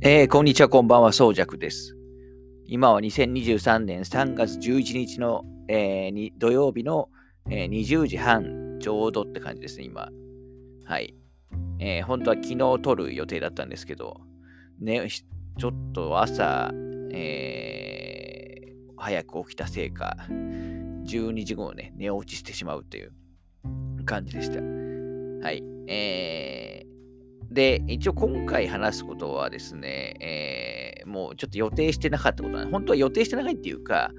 えー、こんにちは、こんばんは、そうじゃくです。今は2023年3月11日の、えー、土曜日の、えー、20時半ちょうどって感じですね、今。はい。えー、本当は昨日撮る予定だったんですけど、ね、ちょっと朝、えー、早く起きたせいか、12時後ね、寝落ちしてしまうという感じでした。はい。えー、で、一応今回話すことはですね、えー、もうちょっと予定してなかったことなんで本当は予定してないっていうか、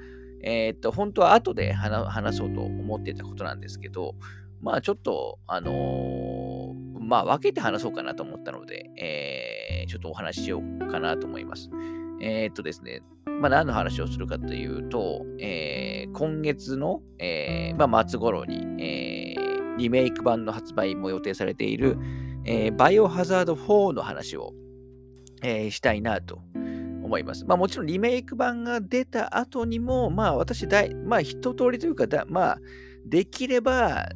えー、っと、本当は後で話そうと思ってたことなんですけど、まあちょっと、あのー、まあ分けて話そうかなと思ったので、えー、ちょっとお話ししようかなと思います。えー、っとですね、まあ何の話をするかというと、えー、今月の、えーまあ、末頃に、えー、リメイク版の発売も予定されている、えー、バイオハザード4の話を、えー、したいなと思います。まあもちろんリメイク版が出た後にも、まあ私大、まあ一通りというかだ、まあできれば、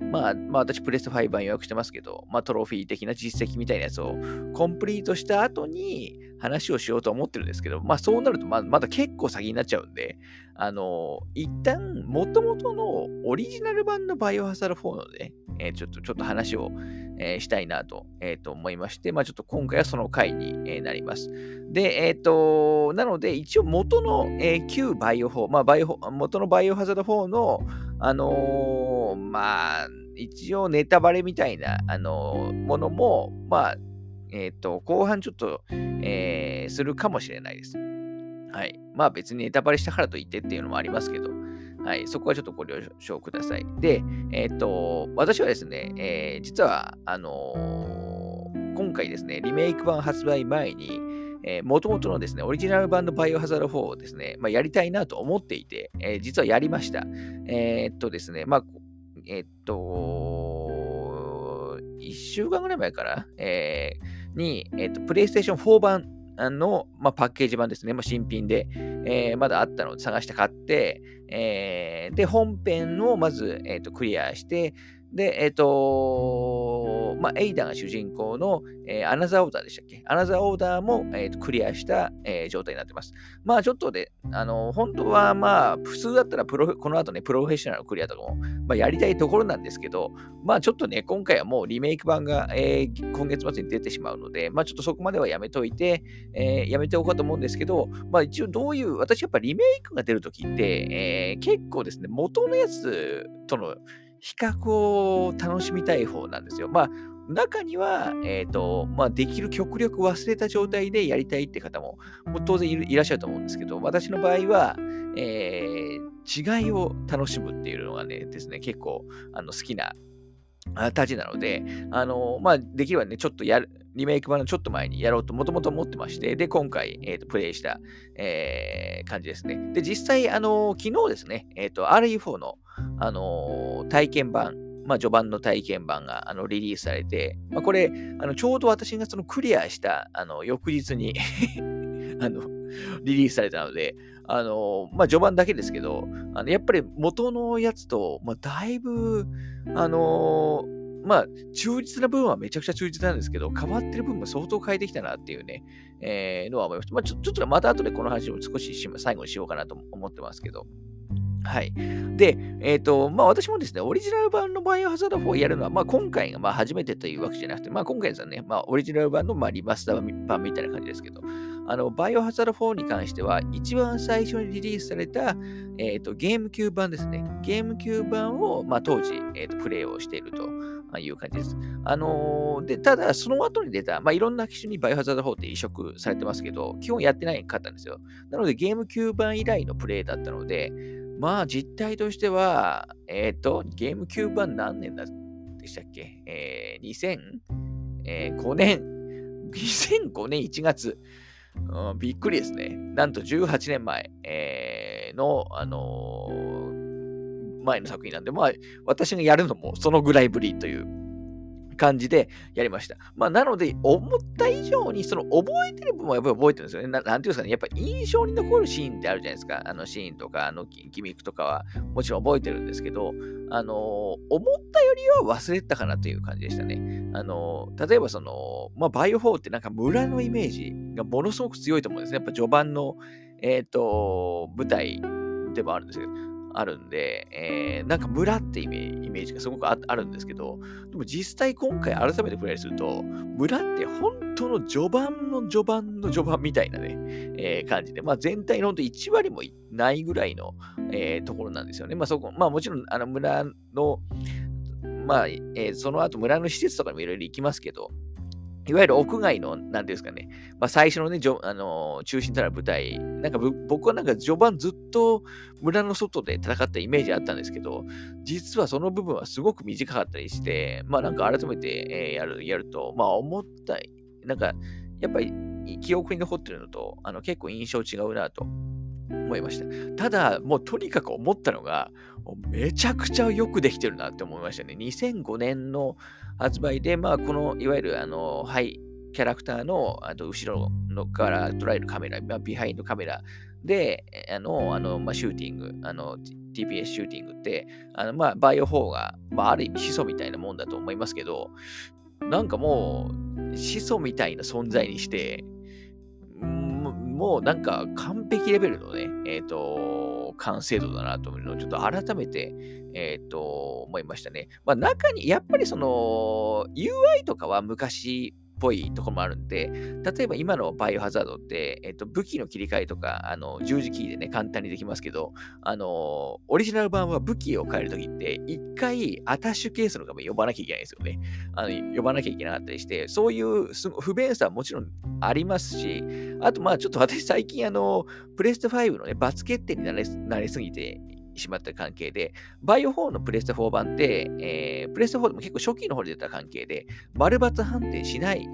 まあ、まあ私プレステ5版予約してますけど、まあトロフィー的な実績みたいなやつをコンプリートした後に話をしようと思ってるんですけど、まあそうなるとままだ結構先になっちゃうんで、あの、一旦元々のオリジナル版のバイオハザード4のね、えー、ちょっと、ちょっと話を、えー、したいなと,、えー、と思いまして、まあ、ちょっと今回はその回に、えー、なります。で、えっ、ー、と、なので、一応元の、えー、旧バイオ4、まあ、バイオ、元のバイオハザード4の、あのー、まあ、一応ネタバレみたいな、あのー、ものも、まあ、えっ、と、後半ちょっと、えー、するかもしれないです。はい。まあ別にネタバレしたからといってっていうのもありますけど、はい、そこはちょっとご了承ください。で、えっ、と、私はですね、えー、実は、あのー、今回ですね、リメイク版発売前に、えー、元々のですね、オリジナル版のバイオハザード4をですね、まあ、やりたいなと思っていて、えー、実はやりました。えー、っとですね、まあ、えー、っと、1週間ぐらい前から、えー、に、えっと、プレイステーション4版の、まあ、パッケージ版ですね、まあ、新品で、えー、まだあったので探して買って、えー、で、本編をまず、えーと、クリアして、で、えっ、ー、とまあ、エイダが主人公の、えー、アナザーオーダーでしたっけ？アナザーオーダーも、えーと、クリアした、えー、状態になってます。まあちょっとで、あの本当はまあ普通だったらプロこの後ね、プロフェッショナルクリアとかも、まあ、やりたいところなんですけど、まあちょっとね、今回はもうリメイク版が、えー、今月末に出てしまうので、まあちょっとそこまではやめといて、えー、やめておこうと思うんですけど、まあ一応どういう、私やっぱリメイクが出るときって、えー、結構ですね、元のやつとの比較を楽しみたい方なんですよ。まあ、中には、えっ、ー、と、まあ、できる極力忘れた状態でやりたいって方も、も当然いらっしゃると思うんですけど、私の場合は、えー、違いを楽しむっていうのがね、ですね、結構あの好きなたちなので、あの、まあ、できればね、ちょっとやる、リメイク版のちょっと前にやろうともともと思ってまして、で、今回、えーと、プレイした、えー、感じですね。で、実際、あの昨日ですね、えっ、ー、と、RE4 の、あの体験版、まあ、序盤の体験版があのリリースされて、まあ、これ、あのちょうど私がそのクリアしたあの翌日に あのリリースされたので、あのまあ、序盤だけですけど、あのやっぱり元のやつと、まあ、だいぶ、あのまあ、忠実な部分はめちゃくちゃ忠実なんですけど、変わってる部分も相当変えてきたなっていうね、えー、のは思いました。まあ、ちょちょっとまた後でこの話を少し最後にしようかなと思ってますけど。はい。で、えっ、ー、と、まあ私もですね、オリジナル版のバイオハザード4をやるのは、まあ今回がまあ初めてというわけじゃなくて、まあ今回ですね、まあオリジナル版のまあリマスター版みたいな感じですけど、あの、バイオハザード4に関しては、一番最初にリリースされた、えっ、ー、と、ゲーム級版ですね。ゲーム級版を、まあ、当時、えっ、ー、と、プレイをしているという感じです。あの、で、ただ、その後に出た、まあ、いろんな機種にバイオハザード4って移植されてますけど、基本やってないかったんですよ。なので、ゲーム級版以来のプレイだったので、まあ、実態としては、えっ、と、ゲームキューブは何年でしたっけ？えー、2005年、2005年1月。うん、びっくりですね。なんと18年前、えー、の、あのー、前の作品なんで、まあ、私がやるのもそのぐらいぶりという感じでやりました。まあ、なので、思った以上に、その覚えてる部分はやっぱり覚えてるんですよね。ななんていうんですかね、やっぱ印象に残るシーンってあるじゃないですか。あのシーンとか、あのギミックとかはもちろん覚えてるんですけど、あの、思ったよりは忘れたかなという感じでしたね。あの、例えばその、まあ、バイオ4ってなんか村のイメージがものすごく強いと思うんですね。やっぱ序盤の、えっ、ー、と、舞台でもあるんですけど、あるんで、えー、なんか村ってイメージがすごくあるんですけど、でも実際今回改めてプレイすると、村って本当の序盤の序盤の序盤みたいなね、えー、感じで、まあ全体の本当1割もないぐらいの、えー、ところなんですよね。まあそこ、まあもちろんあの村の、まあ、えー、その後村の施設とかにもいろいろ行きますけど、いわゆる屋外の、なんですかね、まあ、最初のね、あの、中心となる舞台、なんか僕はなんか序盤ずっと村の外で戦ったイメージあったんですけど、実はその部分はすごく短かったりして、まあなんか改めて、え、やる、やると、まあ思った、なんかやっぱり記憶に残ってるのと、あの結構印象違うなと思いました。ただ、もうとにかく思ったのが、めちゃくちゃよくできてるなって思いましたね。2005年の発売で、まあ、この、いわゆる、あの、はい、キャラクターの、あと、後ろのから捉えるカメラ、まあ、ビハインドカメラで、あの、あの、まあ、シューティング、あの、TPS シューティングって、あの、まあ、バイオ4が、まあ、ある意味始祖みたいなもんだと思いますけど、なんかもう、始祖みたいな存在にして、もうなんか完璧レベルのね、えっ、ー、と、完成度だなというのをちょっと改めて、えっ、ー、と、思いましたね。まあ中に、やっぱりその UI とかは昔ぽいところもあるんで、例えば今のバイオハザードって、えっと、武器の切り替えとか、あの、十字キーでね、簡単にできますけど、あの、オリジナル版は武器を変えるときって、一回アタッシュケースの画面呼ばなきゃいけないんですよね。あの、呼ばなきゃいけなかったりして、そういう不便さはもちろんありますし、あと、まあ、ちょっと私最近、あの、プレステ5のね、罰決定になれなりすぎて、しまった関係で、バイオ4のプレステ4版って、えー、プレステ4でも結構初期の方で出た関係で、丸抜判定しない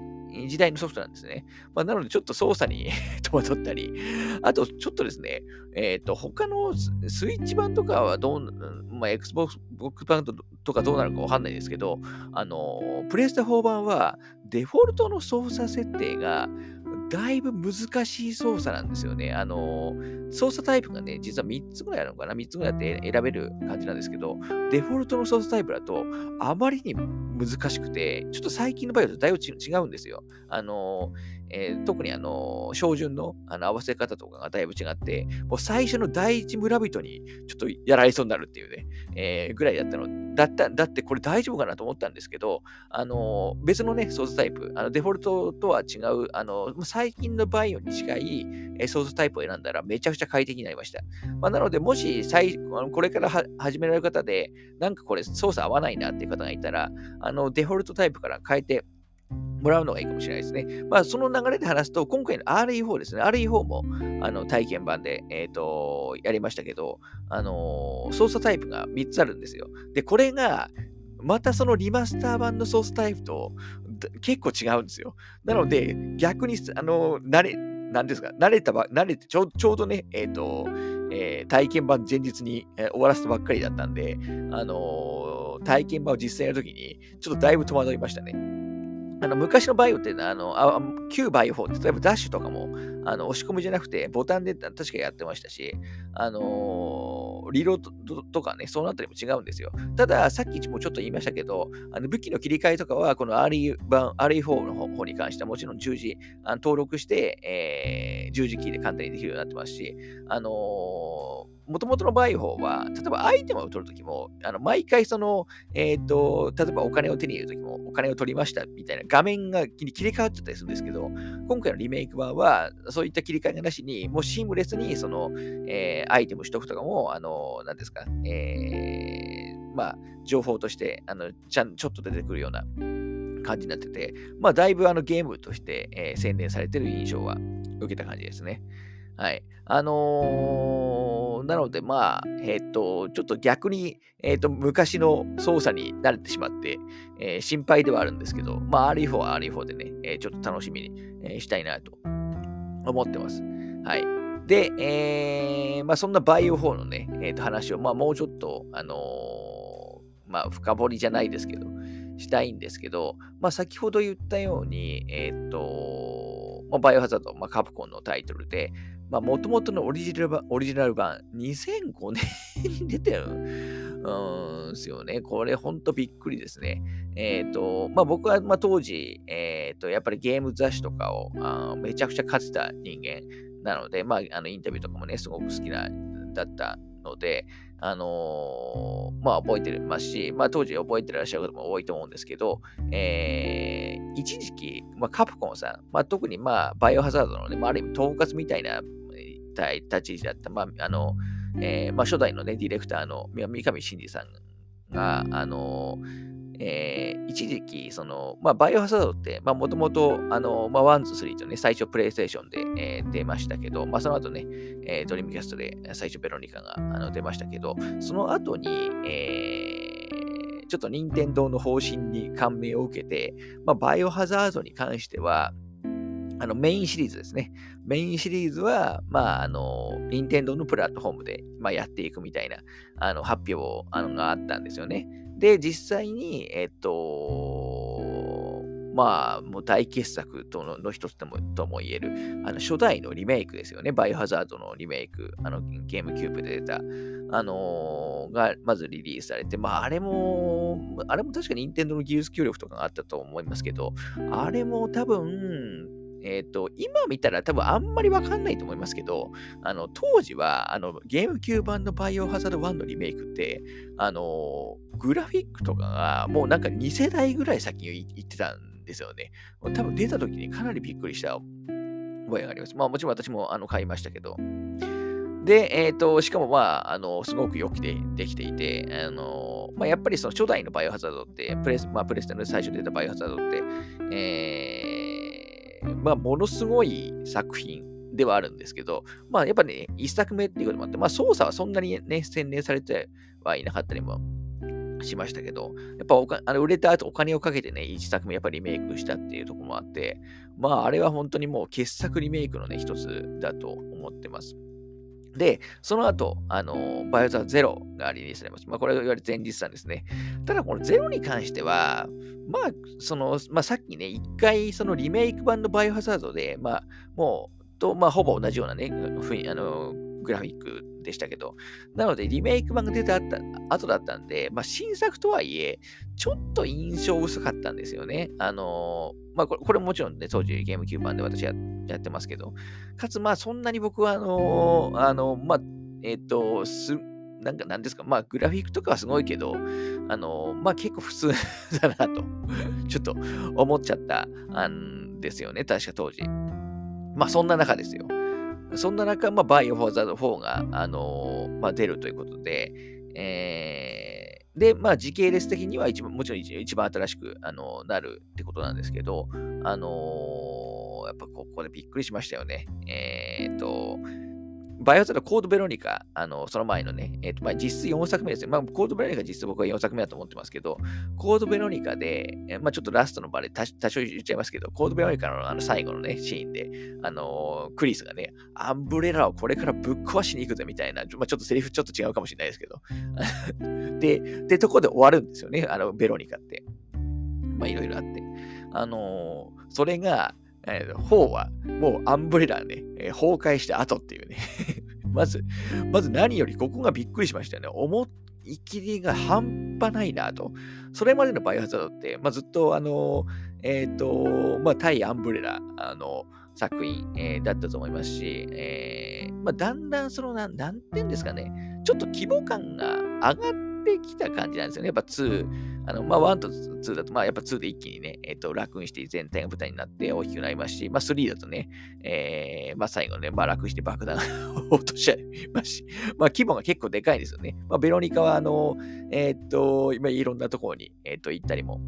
時代のソフトなんですね。まあ、なので、ちょっと操作に 戸惑ったり、あと、ちょっとですね、えっ、ー、と、他のスイッチ版とかはどう、まあ、Xbox 版とかどうなるかわかんないですけど、あの、プレステ4版は、デフォルトの操作設定が、だいぶ難しい操作なんですよね。あの、操作タイプがね、実は3つぐらいあるのかな ?3 つぐらいあって選べる感じなんですけど、デフォルトの操作タイプだと、あまりに難しくて、ちょっと最近の場合だとだいぶ違うんですよ。あの、えー、特にあの、標準のあの合わせ方とかがだいぶ違って、もう最初の第一村人にちょっとやられそうになるっていうね、えー、ぐらいだったの。だった、だってこれ大丈夫かなと思ったんですけど、あの、別のね、操作タイプ、あのデフォルトとは違う、あの、最近のバイオに近い、えー、操作タイプを選んだらめちゃくちゃ快適になりました。まあ、なので、もし最、これから始められる方で、なんかこれ操作合わないなっていう方がいたら、あの、デフォルトタイプから変えて、もらうのがいいかもしれないですね。まあ、その流れで話すと、今回の RE4 ですね。RE4 もあの体験版で、えーと、やりましたけど、あのー、操作タイプが3つあるんですよ。で、これが、またそのリマスター版の操作タイプと結構違うんですよ。なので、逆に、あのー、慣れ、なんですか、慣れたば、慣れてちょ、ちょうどね、えっ、ー、と、えー、体験版前日に、えー、終わらせたばっかりだったんで、あのー、体験版を実際やるときに、ちょっとだいぶ戸惑いましたね。あの昔のバイオっていうのは、あのあ旧バイオ4って、例えばダッシュとかもあの押し込むじゃなくて、ボタンで確かやってましたし、あのー、リロードとかね、そうなったりも違うんですよ。ただ、さっきもちょっと言いましたけど、あの武器の切り替えとかは、この RE 版、RE4 の方に関してはもちろん十字あの登録して、えー、十字キーで簡単にできるようになってますし、あのーもともとのバイオは、例えばアイテムを取るときも、あの毎回その、えっ、ー、と、例えばお金を手に入れるときも、お金を取りましたみたいな画面が切り替わっちゃったりするんですけど、今回のリメイク版は、そういった切り替えがなしに、もうシームレスに、その、えー、アイテム取得とかも、あの、何ですか、えー、まあ、情報として、あの、ちゃん、ちょっと出てくるような感じになってて、まあ、だいぶあのゲームとして、えー、洗練されてる印象は受けた感じですね。はい。あのー、なので、まあ、えっ、ー、と、ちょっと逆に、えっ、ー、と、昔の操作に慣れてしまって、え心配ではあるんですけど、まあ、RE4 は RE4 でね、えちょっと楽しみに、えしたいなと思ってます。はい。で、えまあ、そんなバイオ4のね、えー、と話を、まあ、もうちょっと、あのまあ、深掘りじゃないですけど、したいんですけど、まあ、先ほど言ったように、えっ、と、まあ、バイオハザード、まあ、カプコンのタイトルで、まあ、元々のオリジナル版、オリジナル版、2005年に出てるんですよね。これほんとびっくりですね。えっ、ー、と、まあ、僕は、まあ、当時、えっ、ー、と、やっぱりゲーム雑誌とかをあめちゃくちゃ勝てた人間なので、まあ、あの、インタビューとかもね、すごく好きな、だったので、あのー、まあ覚えてますし、まあ当時覚えてらっしゃる方も多いと思うんですけど、えー、一時期、まあカプコンさん、まあ特にまあバイオハザードのね、まあある意味統括みたいな立ち位置だった、まああの、えー、まあ初代のね、ディレクターの三上真司さんが、あのえー、一時期、その、まあ、バイオハザードって、まあ、もともと、あの、まあ、1、2、3とね、最初プレイステーションで、えー、出ましたけど、まあ、その後ね、えー、ドリームキャストで最初ベロニカがあの出ましたけど、その後に、えー、ちょっと任天堂の方針に感銘を受けて、まあ、バイオハザードに関しては、あの、メインシリーズですね。メインシリーズは、まあ、あの、任天堂のプラットフォームで、まあ、やっていくみたいな、あの、発表あのがあったんですよね。で、実際に、えっと、まあ、もう大傑作とのの一つともとも言える、あの初代のリメイクですよね。バイオハザードのリメイク、あのゲームキューブで出た、あのー、がまずリリースされて、まあ、あれも、あれも確かに任天堂の技術協力とかがあったと思いますけど、あれも多分、えっ、ー、と、今見たら多分あんまりわかんないと思いますけど、あの、当時は、あの、ゲーム級版のバイオハザード1のリメイクって、あの、グラフィックとかがもうなんか2世代ぐらい先に行ってたんですよね。多分出た時にかなりびっくりした覚えがあります。まあもちろん私もあの買いましたけど。で、えっ、ー、と、しかもまあ、あの、すごくよくでできていて、あの、まあ、やっぱりその初代のバイオハザードって、プレス、まあ、プレステの最初出たバイオハザードって、えーまあ、ものすごい作品ではあるんですけど、まあ、やっぱね、一作目っていうこともあって、まあ、操作はそんなにね、洗練されてはいなかったりもしましたけど、やっぱおかあの売れた後お金をかけてね、一作目やっぱりリメイクしたっていうところもあって、まあ、あれは本当にもう傑作リメイクのね、一つだと思ってます。で、その後、あの、バイオザーゼロがリリースされます。まあ、これがいわゆる前日さんですね。ただ、このゼロに関しては、まあ、その、まあ、さっきね、一回、そのリメイク版のバイオハザードで、まあ、もう、と、まあ、ほぼ同じようなね、ふあの、グラフィックでしたけど、なので、リメイク版が出た後だったんで、まあ、新作とはいえ、ちょっと印象薄かったんですよね。あのまあこれ、これもちろんね、当時ゲームキュー版で私ややってますけど、かつ、まあ、そんなに僕は、あのあのまあ、えっ、と、す、なんか、なんですか、まあ、グラフィックとかはすごいけど、あのまあ、結構普通 だなとちょっと思っちゃったんですよね、確か当時。まあ、そんな中ですよ。そんな中、まあ、バイオフォーザード4が、あのー、まあ、出るということで、えー、で、まあ、時系列的には一番、もちろん一番新しく、あのー、なるってことなんですけど、あのー、やっぱここでびっくりしましたよね。えっ、と、バイオザードコードベロニカ、あの、その前のね、えっ、ー、と、まあ、実質4作目ですね。まあ、コードベロニカ実質僕は4作目だと思ってますけど、コードベロニカで、えまあ、ちょっとラストの場で多少言っちゃいますけど、コードベロニカのあの最後のね、シーンで、あのー、クリスがね、アンブレラをこれからぶっ壊しに行くぜみたいな、まあ、ちょっとセリフちょっと違うかもしれないですけど、で、で、とこで終わるんですよね、あの、ベロニカって。まあ、いろいろあって。あのー、それが、えー、4は、もうアンブレラね、えー、崩壊した後っていうね まず、まず何よりここがびっくりしましたよね。思い切りが半端ないなと。それまでのバイオハザードって、まあ、ずっとあの、えっ、ー、と、まあ、対アンブレラ、あの、作品、えー、だったと思いますし、えー、まあ、だんだんその、なん、て言うんですかね、ちょっと規模感が上がってきた感じなんですよね。やっぱ2、あの、まあ、1と2だと、まあ、やっぱ2で一気にね、えっ、ー、と、楽にして全体が舞台になって大きくなりますし、まあ、3だとね、えー、まあ、最後ね、まあ、楽して爆弾を 落としちゃいますし、まあ、規模が結構でかいですよね。まあ、ベロニカは、あの、えっ、ー、と、今、いろんなところに、えっ、と、行ったりも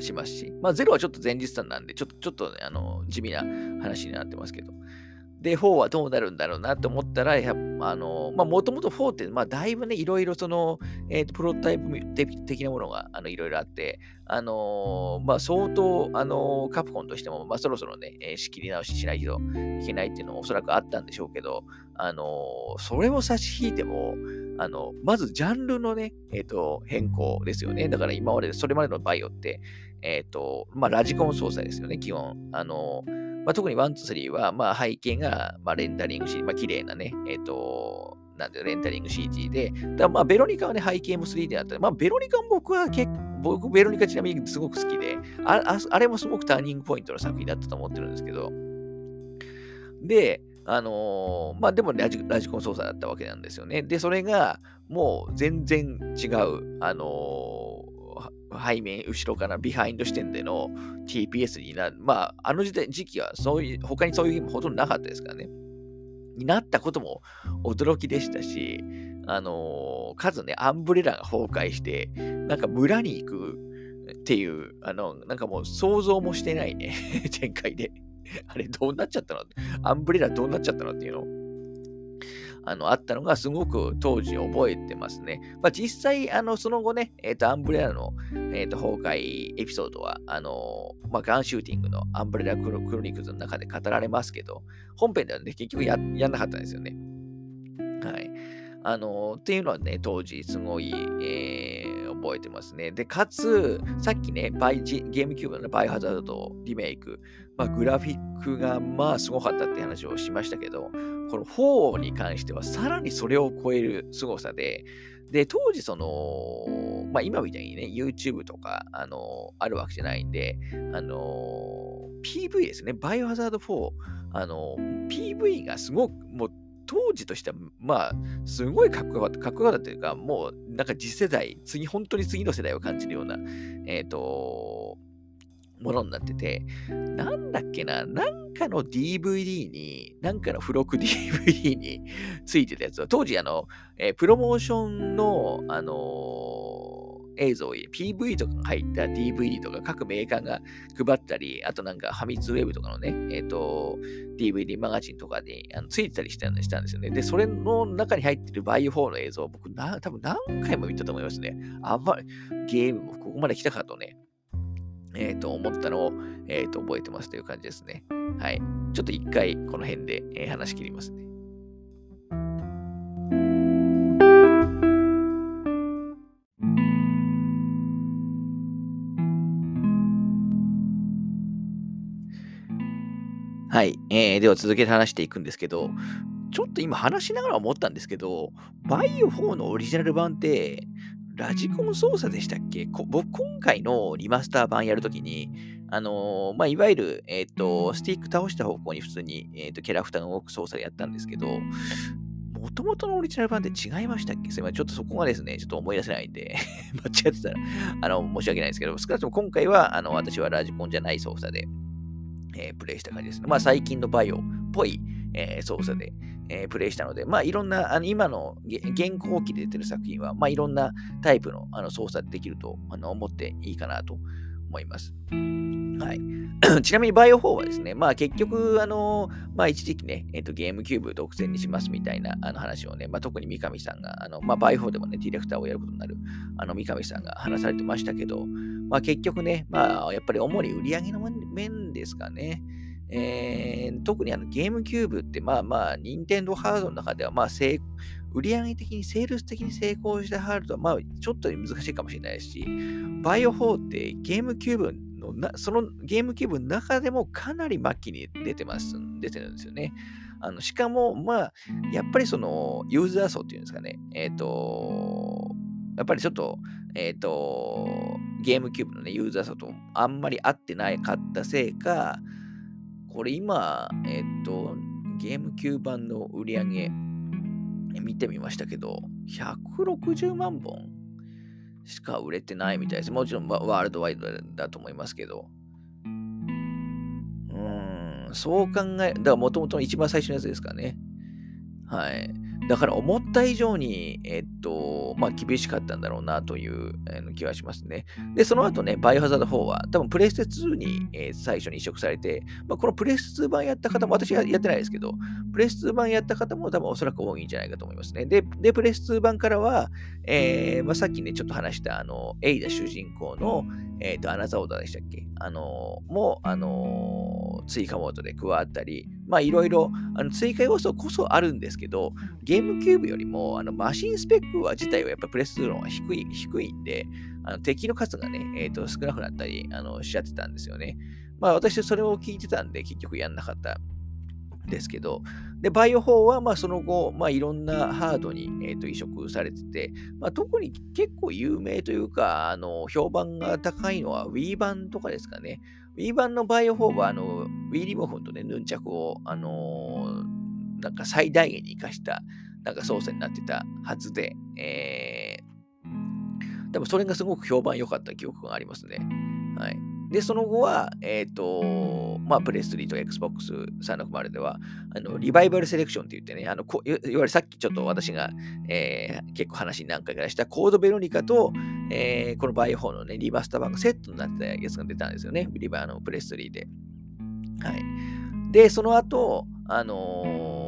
しますし、まあ、ゼロはちょっと前日さんなんで、ちょっと、ちょっと、ね、あの、地味な話になってますけど、で、4はどうなるんだろうなと思ったら、あの、まあ、もともと4って、まあ、だいぶね、いろいろその、えっ、ー、と、プロタイプ的なものが、あの、いろいろあって、あのまあ、相当、あのカプコンとしても、まあ、そろそろね、えー、仕切り直ししないといけないっていうのもおそらくあったんでしょうけど、あのそれを差し引いても、あの、まずジャンルのね、えっ、と、変更ですよね。だから今まで、それまでのバイオって、えっ、と、まあ、ラジコン操作ですよね、基本。あの、まあ、特に1、2、3は、まあ、背景が、まあ、レンダリングし、まあ、綺麗なね、えっ、ー、と、なんで、レンタリング CG で、だまあ、ベロニカはね、背景も 3D だった。まあ、ベロニカも僕は結構、僕、ベロニカちなみにすごく好きでああ、あれもすごくターニングポイントの作品だったと思ってるんですけど、で、あのー、まあでもラジラジコン操作だったわけなんですよね。で、それがもう全然違う、あのー、背面、後ろからビハインド視点での TPS になる。まあ、あの時代、時期はそういう、他にそういうゲームほとんどなかったですからね。になったことも驚きでしたし、あのー、数ね、アンブレラが崩壊して、なんか村に行くっていう、あの、なんかもう想像もしてないね、展開で。あれどうなっちゃったの？アンブレラどうなっちゃったの？っていうのあの、あったのがすごく当時覚えてますね。まあ、実際、あの、その後ね、えっ、ー、と、アンブレラの、えっ、ー、と、崩壊エピソードは、あの、まあ、ガンシューティングのアンブレラクロニクズの中で語られますけど、本編ではね、結局ややんなかったんですよね。はい。あの、っていうのはね、当時すごい、えー、覚えてますね。で、かつ、さっきね、バイゲームキューブのバイオハザードリメイク、まあ、グラフィックがまあすごかったって話をしましたけど、この4に関してはさらにそれを超える凄さで、で、当時その、まあ今みたいにね、YouTube とか、あの、あるわけじゃないんで、あの、PV ですね、バイオハザード4、あの、PV がすごく、もう当時としては、まあ、すごいかっこよかった、かっこよかったというか、もう、なんか次世代、次、本当に次の世代を感じるような、えっ、ー、と、ものになってて、なんだっけな、なんかの DVD に、なんかの付録 DVD についてたやつは、当時、あの、えー、プロモーションの、あのー映像を、PV とかが入った DVD とか各メーカーが配ったり、あとなんかファミツウェブとかのね、えっ、ー、と、DVD マガジンとかにあのついてたりしたんですよね。で、それの中に入ってるバイオ4の映像、僕な、多分何回も見たと思いますね。あんまりゲームもここまで来たかとね、えっ、ー、と、思ったのを、えっ、ー、と、覚えてますという感じですね。はい。ちょっと一回この辺で、え、話し切りますね。はい。えー、では続けて話していくんですけど、ちょっと今話しながら思ったんですけど、バイオ4のオリジナル版って、ラジコン操作でしたっけ？僕、今回のリマスター版やるときに、あのー、まあ、いわゆる、えっ、ー、と、スティック倒した方向に普通に、えっ、ー、と、キャラクターが動く操作でやったんですけど、もともとのオリジナル版って違いましたっけ？すいません。ちょっとそこがですね、ちょっと思い出せないんで 間違ってたら、あの、申し訳ないですけど、少なくとも今回は、あの、私はラジコンじゃない操作で、えー、プレイした感じですね。まあ最近のバイオっぽい、えー、操作で、えー、プレイしたので、まあいろんな、あの今の現行機で出てる作品は、まあいろんなタイプのあの操作できるとあの思っていいかなと思います。はい。ちなみにバイオ4はですね、まあ結局、あの、まあ一時期ね、えっ、ー、とゲームキューブ独占にしますみたいなあの話をね、まあ特に三上さんが、あの、まあバイオ4でもね、ディレクターをやることになる、あの三上さんが話されてましたけど、まあ結局ね、まあやっぱり主に売り上げの面ですかね。えー、特にあのゲームキューブって、まあまあ、任天堂ハードの中では、まあ、売上的に、セールス的に成功したハードは、まあ、ちょっと難しいかもしれないし、バイオ4ってゲームキューブのな、そのゲームキューブの中でもかなり末期に出てます、出てるんですよね。あのしかも、まあ、やっぱりその、ユーザー層っていうんですかね、えっ、ー、と、やっぱりちょっと、えっ、ー、と、ゲームキューブのね、ユーザー層とあんまり合ってないかったせいか、これ今、えっと、ゲームキュー版の売り上げ見てみましたけど、160万本しか売れてないみたいです。もちろんワールドワイドだと思いますけど。うーん、そう考え、だからもともと一番最初のやつですからね。はい。だから思った以上に、えっと、まあ、厳しかったんだろうなという、えー、気はしますね。で、その後ね、バイオハザード4は、多分プレステ2に、えー、最初に移植されて、まあ、このプレステ2版やった方も、私はやってないですけど、プレステ2版やった方も多分おそらく多いんじゃないかと思いますね。で、でプレステ2版からは、えーまあ、さっきね、ちょっと話した、あの、エイダ主人公の、えっ、と、アナザオーダーでしたっけ？あの、も、あの、追加モードで加わったり、まあいろいろあの追加要素こそあるんですけど、ゲゲームキューブよりもあのマシンスペックは自体はやっぱプレス2の方が低い低いんで、あの敵の数がね、えーと、少なくなったりあのしちゃってたんですよね。まあ私それを聞いてたんで結局やんなかったですけど、で、バイオ4は、まあ、その後、まあ、いろんなハードに、えーと、移植されてて、まあ、特に結構有名というか、あの、評判が高いのは Wii 版とかですかね。Wii 版のバイオ4は、あの、Wii リモコンとね、ヌンチャクを、あのー、なんか最大限に活かした、なんか操作になってたはずで、えー、多分それがすごく評判良かった記憶がありますね。はい。で、その後は、えっ、ー、と、まあ、プレスリーと Xbox 360では、あの、リバイバルセレクションって言ってね、あの、いわゆるさっきちょっと私が、えー、結構話に何回かしたコードベロニカと、えー、このバイオ4のね、リマスター版がセットになってたやつが出たんですよね。リバーのプレスリーで。はい。で、その後、あのー、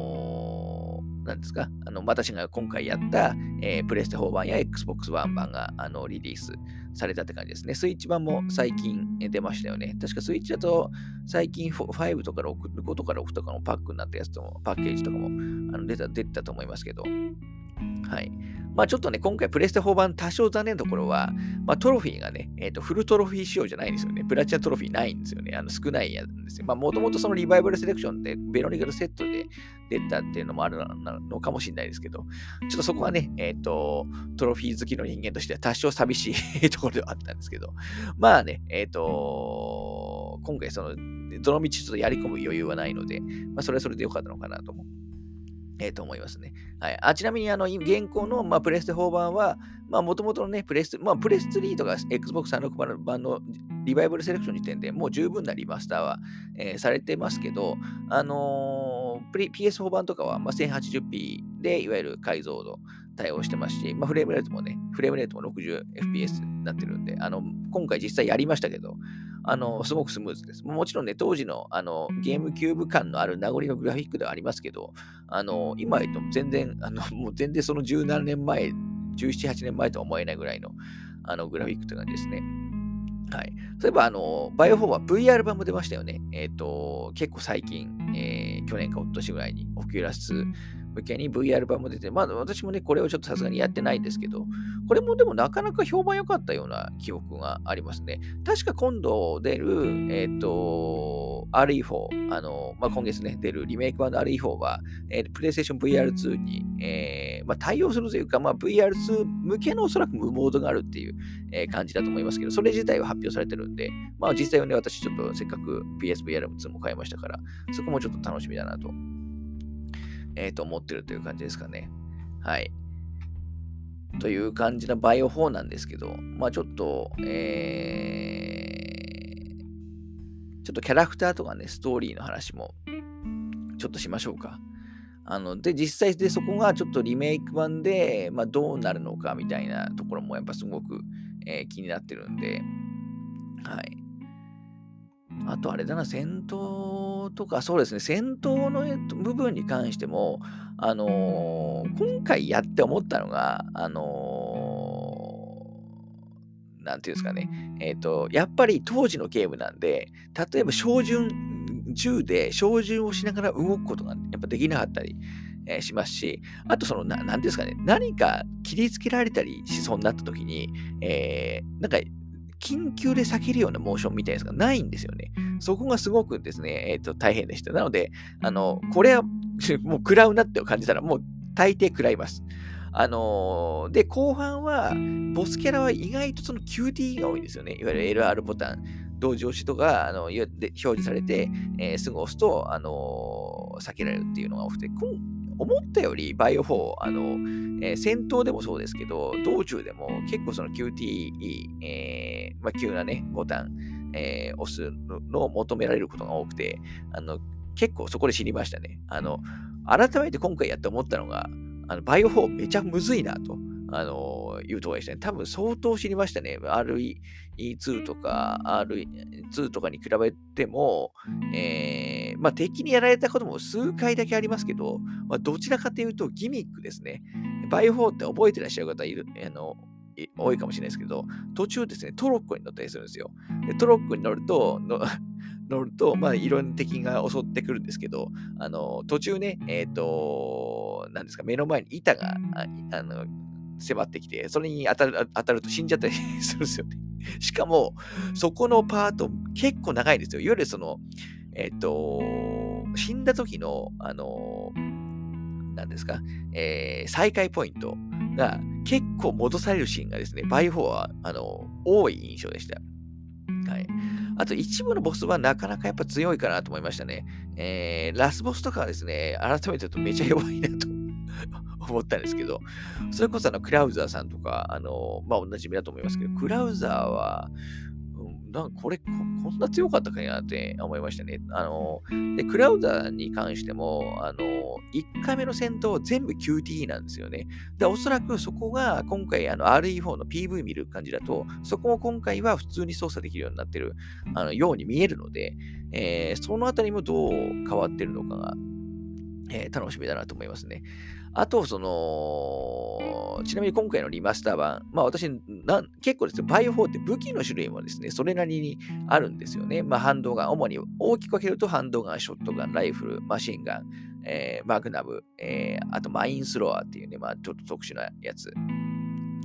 なんですか、あの私が今回やった、えー、プレステ4版や Xbox One 版があのリリースされたって感じですね。スイッチ版も最近出ましたよね。確かスイッチだと最近5とか6、5とか6とかのパックになったやつとも、パッケージとかもあの出た出たと思いますけど。はい。まあちょっとね、今回プレステ4版多少残念なところは、まあトロフィーがね、えっ、ー、と、フルトロフィー仕様じゃないんですよね。プラチナトロフィーないんですよね。あの少ないやつですよ。まあもともとそのリバイバルセレクションってベロニカルセットで出たっていうのもあるのかもしれないですけど、ちょっとそこはね、えっ、ー、と、トロフィー好きの人間としては多少寂しいところではあったんですけど、まあね、えっ、ー、と、今回その、どの道ちょっとやり込む余裕はないので、まあそれはそれでよかったのかなと思う。えー、と思いますね。はい、あちなみに、あの、現行の、まあ、プレステ4版は、まあ、もともとのね、プレステ、まあ、プレス3とか Xbox 360版のリバイバルセレクション時点でもう十分なリマスターは、えー、されてますけど、あのー、PS4 版とかは、まあ、1080p で、いわゆる解像度対応してますし、まあ、フレームレートもね、フレームレートも 60fps になってるんで、あの、今回実際やりましたけど、あの、すごくスムーズです。もちろんね、当時のあのゲームキューブ感のある名残のグラフィックではありますけど、あの、今言っても全然、あの、もう全然その十何年前、17、8年前とは思えないぐらいのあのグラフィックという感じですね。はい。そういえば、あの、バイオフォーは VR 版も出ましたよね。えっ、ー、と、結構最近、えー、去年かおととしぐらいに、オキュラス向けに VR 版も出て、まあ私もね、これをちょっとさすがにやってないですけど、これもでもなかなか評判良かったような記憶がありますね。確か今度出る、えっ、ー、と、RE4、あの、まあ、今月ね、出るリメイク版の RE4 は、えー、PlayStation VR2 に、えー、まあ、対応するというか、まあ、VR2 向けのおそらく無モードがあるっていう、えー、感じだと思いますけど、それ自体は発表されてるんで、まあ実際はね、私ちょっとせっかく PSVR2 も買いましたから、そこもちょっと楽しみだなとえー、と思ってるという感じですかね。はい。という感じのバイオ4なんですけど、まあちょっと、えー、ちょっとキャラクターとかね、ストーリーの話もちょっとしましょうか。あので、実際でそこがちょっとリメイク版で、まあ、どうなるのかみたいなところもやっぱすごく、えー、気になってるんで、はい。あとあれだな、戦闘とか、そうですね、戦闘の部分に関しても、あのー、今回やって思ったのが、あのー、なんていうんですかね、えっ、ー、と、やっぱり当時のゲームなんで、例えば照準、銃で照準をしながら動くことがやっぱできなかったり、え、しますし、あとその、ななんですかね、何か切りつけられたりしそうになった時に、えー、なんか緊急で避けるようなモーションみたいなやつがないんですよね。そこがすごくですね、えっ、ー、と、大変でした。なので、あの、これは もう食らうなって感じたら、もう大抵食らいます。あのー、で、後半は、ボスキャラは意外とその QT が多いんですよね。いわゆる LR ボタン、同時押しとか、あの表示されて、えー、すぐ押すと、あのー、避けられるっていうのが多くて、思ったよりバイオ4、あの、えー、戦闘でもそうですけど、道中でも結構その QTE、えー、まあ、急なね、ボタン、えー、押すのを求められることが多くて、あの、結構そこで知りましたね。あの、改めて今回やって思ったのが、あのバイオ4めちゃむずいなと。あの、いうところでしたね。多分相当知りましたね。RE2 とか RE2 とかに比べても、えー、まあ敵にやられたことも数回だけありますけど、まあ、どちらかというとギミックですね。バイオ4って覚えてらっしゃる方いる、あの、多いかもしれないですけど、途中ですね、トロッコに乗ったりするんですよ。でトロッコに乗ると、乗ると、まあ、いろんな敵が襲ってくるんですけど、あの、途中ね、えっ、ー、と、なんですか、目の前に板が、ああの、迫ってきて、それに当たる当たると死んじゃったり するんですよね。しかも、そこのパート結構長いんですよ。いわゆるその、えっ、ー、と、死んだ時の、あの、なんですか、えー、再開ポイントが結構戻されるシーンがですね、バイオフォーは、あの、多い印象でした。はい。あと一部のボスはなかなかやっぱ強いかなと思いましたね。えー、ラスボスとかはですね、改めて言うとめちゃ弱いなと思ったんですけど、それこそあのクラウザーさんとか、あの、まあ、おなじみだと思いますけど、クラウザーは、なんこれこ、こんな強かったかなって思いましたね。あの、で、クラウザーに関しても、あの、1回目の戦闘全部 QTE なんですよね。で、おそらくそこが今回、あの、RE4 の PV 見る感じだと、そこも今回は普通に操作できるようになってる、あの、ように見えるので、えー、そのあたりもどう変わってるのかが、えー、楽しみだなと思いますね。あと、その、ちなみに今回のリマスター版、まあ私、結構ですね、バイオ4って武器の種類もですね、それなりにあるんですよね。まあハンドガン、主に大きく分けるとハンドガン、ショットガン、ライフル、マシンガン、えー、マグナム、えー、あとマインスロアっていうね、まあちょっと特殊なやつ。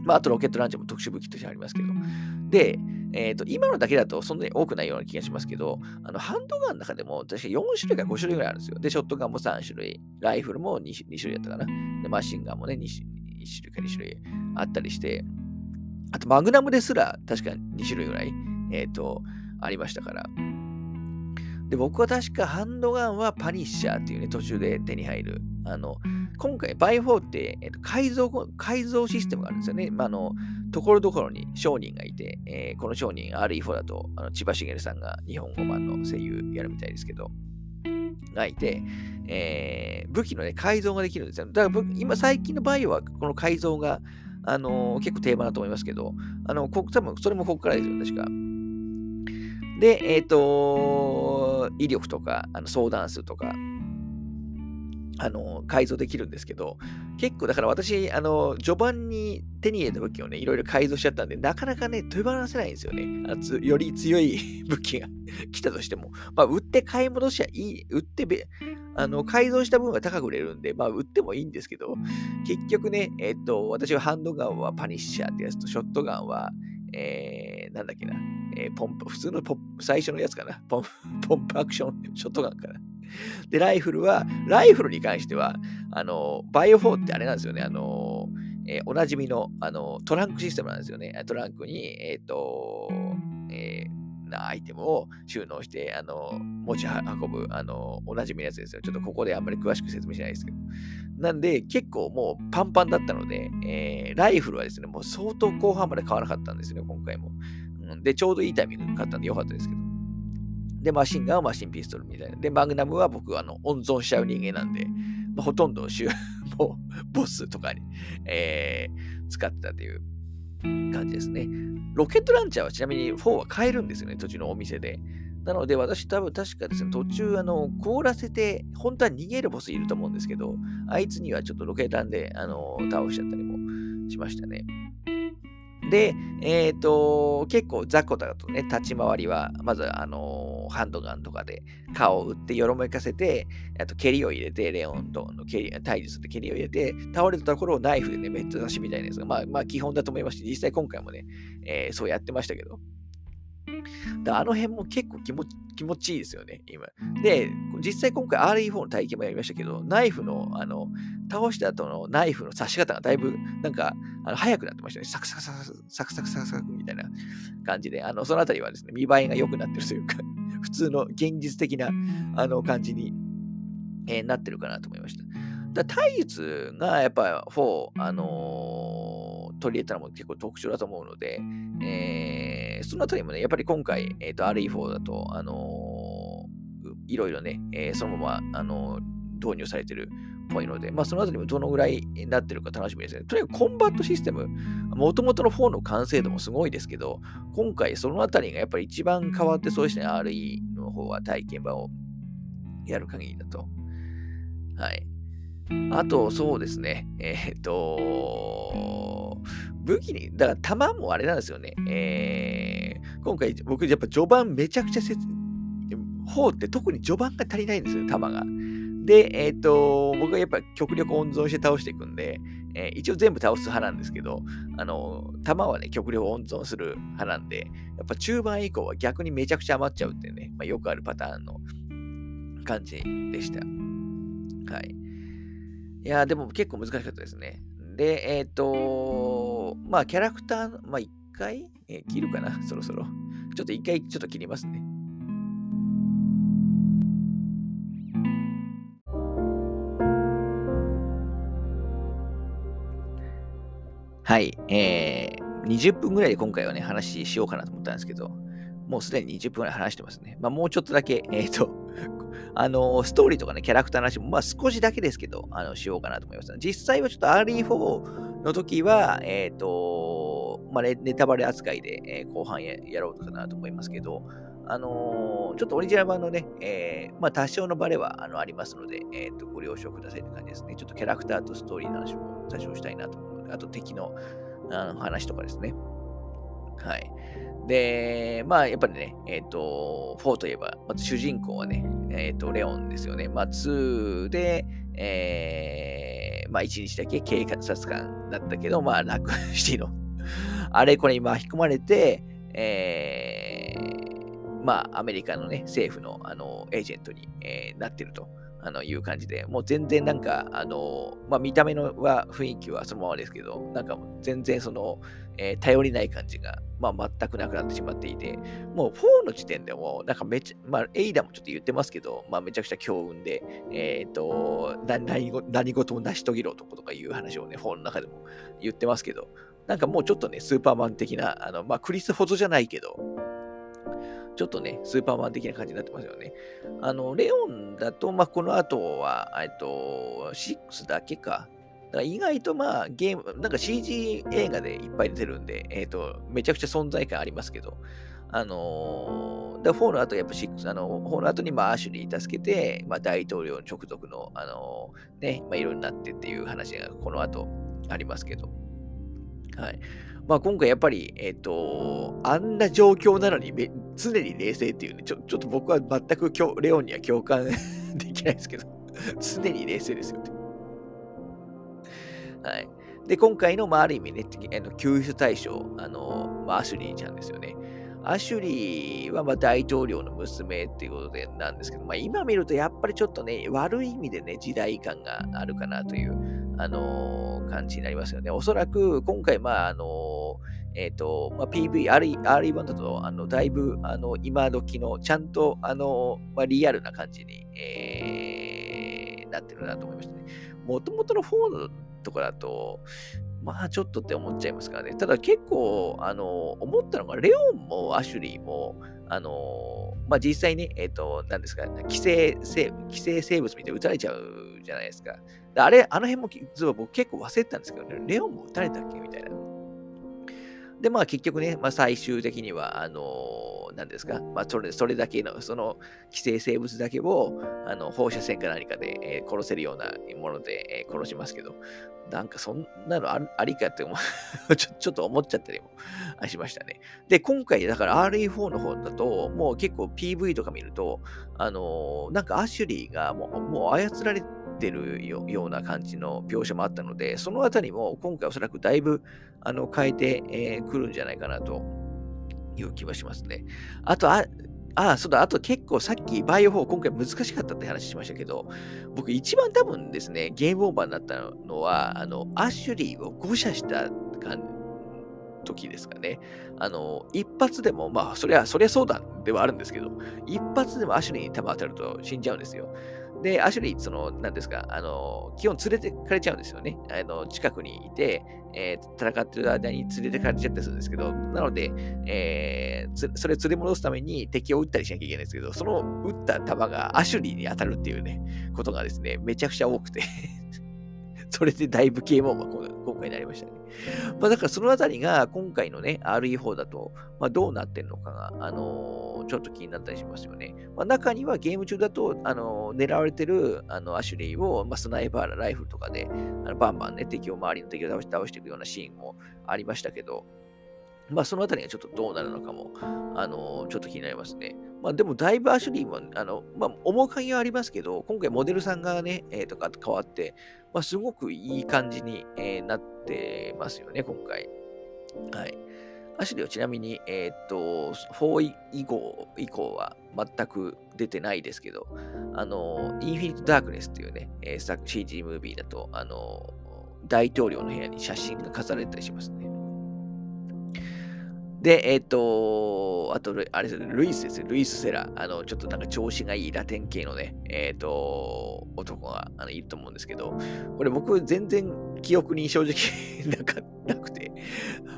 まああとロケットランチャーも特殊武器としてありますけど。で、えっ、ー、と、今のだけだとそんなに多くないような気がしますけど、あの、ハンドガンの中でも確か4種類か5種類ぐらいあるんですよ。で、ショットガンも3種類、ライフルも 2, 2種類だったかな。で、マシンガンもね2、1種類か2種類あったりして、あと、マグナムですら確か2種類ぐらい、えっ、ー、と、ありましたから。で、僕は確かハンドガンはパニッシャーっていうね、途中で手に入る。あの、今回、バイオフォーって、えーと、改造、改造システムがあるんですよね。まあ、あの、ところどころに商人がいて、えー、この商人 RE4 だと、あの千葉繁さんが日本語版の声優やるみたいですけど、がいて、えー、武器の、ね、改造ができるんですよ。だから今最近のバイオはこの改造が、あのー、結構定番だと思いますけど、あの、こ多分それもここからですよ、確か。で、えっ、ー、と、威力とか、あの相談数とか、あの、改造できるんですけど、結構だから私、あの、序盤に手に入れた武器をね、いろいろ改造しちゃったんで、なかなかね、手放せないんですよね。あつより強い 武器が 来たとしても。まあ、売って買い戻しゃいい、売ってべ、あの、改造した分は高く売れるんで、まあ、売ってもいいんですけど、結局ね、えっ、と、私はハンドガンはパニッシャーってやつと、ショットガンは、えー、なんだっけな、えー、ポンプ、普通のポ最初のやつかな、ポンポンプアクション、ショットガンかな。で、ライフルは、ライフルに関しては、あの、バイオ4ってあれなんですよね、あの、えー、おなじみの、あの、トランクシステムなんですよね。トランクに、えっ、ー、と、えー、なアイテムを収納して、あの、持ち運ぶ、あの、おなじみのやつですよ。ちょっとここであんまり詳しく説明しないですけど。なんで、結構もうパンパンだったので、えー、ライフルはですね、もう相当後半まで買わなかったんですね、今回も。うん、で、ちょうどいいタイミングで買ったんでよかったですけど。で、マシンガンはマシンピストルみたいな。で、マグナムは僕はあの温存しちゃう人間なんで、まあ、ほとんど もうボスとかに、えー、使ってたという感じですね。ロケットランチャーはちなみに4は買えるんですよね、途中のお店で。なので、私多分確かですね、途中、あの、凍らせて、本当は逃げるボスいると思うんですけど、あいつにはちょっとロケータンで、あの、倒しちゃったりもしましたね。で、えっ、ー、と、結構雑魚だとね、立ち回りは、まず、あのー、ハンドガンとかで顔を打って、よろめかせて、あと蹴りを入れて、レオンとの蹴り、対峙する蹴りを入れて、倒れたところをナイフでね、めっちゃ出しみたいなやつが、まあ、まあ、基本だと思いますし、実際今回もね、えー、そうやってましたけど、だあの辺も結構気持ち気持ちいいですよね、今。で、実際今回 RE4 の体験もやりましたけど、ナイフの、あの、倒した後のナイフの刺し方がだいぶ、なんか、あの早くなってましたね。サクサクサクサクサクサクサクみたいな感じで、あの、その辺りはですね、見栄えが良くなってるというか、普通の現実的な、あの、感じに、えー、なってるかなと思いました。だ体術がやっぱ4、あのー、取り入れたのも結構特徴だと思うので、えーそのあたりもね、やっぱり今回、えーと、RE4 だと、あのー、いろいろね、えー、そのまま、あの導入されてるっぽいので、まあ、そのあたりもどのぐらいになってるか楽しみですね。とにかくコンバットシステム、もともとの4の完成度もすごいですけど、今回そのあたりがやっぱり一番変わってそうですね、RE の方は体験版をやる限りだと。はい。あと、そうですね。えっ、と、武器に、だから弾もあれなんですよね。えー、今回僕やっぱ序盤めちゃくちゃ4って特に序盤が足りないんですよ、弾が。で、えっ、ー、と、僕はやっぱ極力温存して倒していくんで、えー、一応全部倒す派なんですけど、あの、弾はね、極力温存する派なんで、やっぱ中盤以降は逆にめちゃくちゃ余っちゃうっていうね、まあ、よくあるパターンの感じでした。はい。いや、でも結構難しかったですね。で、えっ、ー、と、まあ、キャラクター、まあ、一回、えー、切るかな、そろそろ。ちょっと一回、ちょっと切りますね。はい、えー、20分ぐらいで今回はね、話しようかなと思ったんですけど、もうすでに20分ぐらい話してますね。まあ、もうちょっとだけ、えっ、ー、と、あの、ストーリーとかね、キャラクターの話も、まあ少しだけですけど、あの、しようかなと思います。実際はちょっと RE4 の時は、えっ、ー、と、まあネタバレ扱いで、えー、後半ややろうかなと思いますけど、あのー、ちょっとオリジナル版のね、えー、まあ多少のバレはあのありますので、えっ、と、ご了承くださいって感じですね。ちょっとキャラクターとストーリーの話も多少したいなと思うので、あと敵のあの話とかですね。はい。で、まあ、やっぱりね、えっ、ー、と、4といえば、まず主人公はね、えっ、ー、と、レオンですよね。まあ、2で、えー、まあ、1日だけ警察官だったけど、まあ、楽しての、あれこれに巻き込まれて、えー、まあ、アメリカのね、政府の、あの、エージェントに、えー、なってると。あのいう感じで、もう全然なんか、あの、まあ、見た目のは雰囲気はそのままですけど、なんか全然その、えー、頼りない感じが、まあ、全くなくなってしまっていて、もう4の時点でも、なんかめちゃ、まあ、エイダもちょっと言ってますけど、まあ、めちゃくちゃ強運で、えっ、ー、と何、何事も成し遂げる男とかいう話をね、4の中でも言ってますけど、なんかもうちょっとね、スーパーマン的な、あの、まあ、クリスほどじゃないけど、ちょっとね、スーパーマン的な感じになってますよね。あの、レオンだと、まあ、この後は、えっと、6だけか。だから意外とまあゲーム、なんか CG 映画でいっぱい出てるんで、えっ、と、めちゃくちゃ存在感ありますけど、あのー、だ4の後、やっぱ6、あの、4の後にまあアシュリー助けて、まあ大統領直属の、あの、ね、まあいろいろなってっていう話がこの後ありますけど、はい。まあ、今回やっぱり、えっ、ー、と、あんな状況なのに常に冷静っていうね、ちょちょっと僕は全くレオンには共感 できないですけど、常に冷静ですよね。はい。で、今回の、まあ、ある意味ね、あの救出対象、あの、まあ、アシュリーちゃんですよね。アシュリーはまあ大統領の娘っていうことでなんですけど、まあ、今見るとやっぱりちょっとね、悪い意味でね、時代感があるかなという、あのー、感じになりますよね。おそらく今回、まあ、あのー、えっ、ー、と、まあ、PV、RE 版だと、あの、だいぶ、あの、今時の、ちゃんと、あの、まあ、リアルな感じに、えー、なってるなと思いましたね。もともとの4とかだと、まあちょっとって思っちゃいますからね。ただ結構、あの、思ったのが、レオンもアシュリーも、あの、まあ実際に、えっ、ー、と、何ですか、寄生生、寄生生物みたいに撃たれちゃうじゃないですか。あれ、あの辺も実は僕結構忘れてたんですけどね、レオンも撃たれたっけ？みたいな。で、まあ結局ね、まあ最終的には、あの何ですか、まあ、それそれだけの、その寄生生物だけをあの放射線か何かで、えー、殺せるようなもので、えー、殺しますけど、なんかそんなのありかって思 ちょちょっと思っちゃったりもしましたね。で、今回、だから RE4 の方だと、もう結構 PV とか見ると、あのー、なんかアシュリーがもうもう操られててるような感じの描写もあったので、そのあたりも今回おそらくだいぶあの変えてく、えー、るんじゃないかなという気はしますね。あと、あ、あそうだ、あと結構さっきバイオ4今回難しかったって話しましたけど、僕一番多分ですね、ゲームオーバーになったのは、あの、アシュリーを誤射した時ですかね。あの、一発でも、まあ、そりゃ、そりゃそうだではあるんですけど、一発でもアシュリーに弾当たると死んじゃうんですよ。で、アシュリー、その、なんですか、あの、基本連れてかれちゃうんですよね。あの、近くにいて、えー、戦ってる間に連れてかれちゃったりするんですけど、なので、えー、それ連れ戻すために敵を撃ったりしなきゃいけないんですけど、その撃った弾がアシュリーに当たるっていうね、ことがですね、めちゃくちゃ多くて それでだいぶゲームオーバー今回になりましたね。まあだからそのあたりが今回のね、RE4 だと、まあどうなってんのかが、あのー、ちょっと気になったりしますよね。まあ中にはゲーム中だと、あのー、狙われてるあのアシュリーを、まあ、スナイパーライフルとかで、あのバンバンね、敵を周りの敵を倒し倒していくようなシーンもありましたけど、まあそのあたりがちょっとどうなるのかも、あのー、ちょっと気になりますね。まあでもだいぶアシュリーも、あの、まあ面影はありますけど、今回モデルさんがね、えー、とか変わって、まあすごくいい感じに、えー、なってますよね、今回。はい。アシュリーはちなみに、えっ、と、4以降以降は全く出てないですけど、あの、インフィニット・ダークネスっていうね、えー、CG ムービーだと、あの、大統領の部屋に写真が飾られたりしますね。で、えっ、ー、と、あと、あれですね、ルイスですね、ルイス・セラ。あの、ちょっとなんか調子がいいラテン系のね、えっ、ー、と、男があのいると思うんですけど、これ僕全然記憶に正直 なかなくて、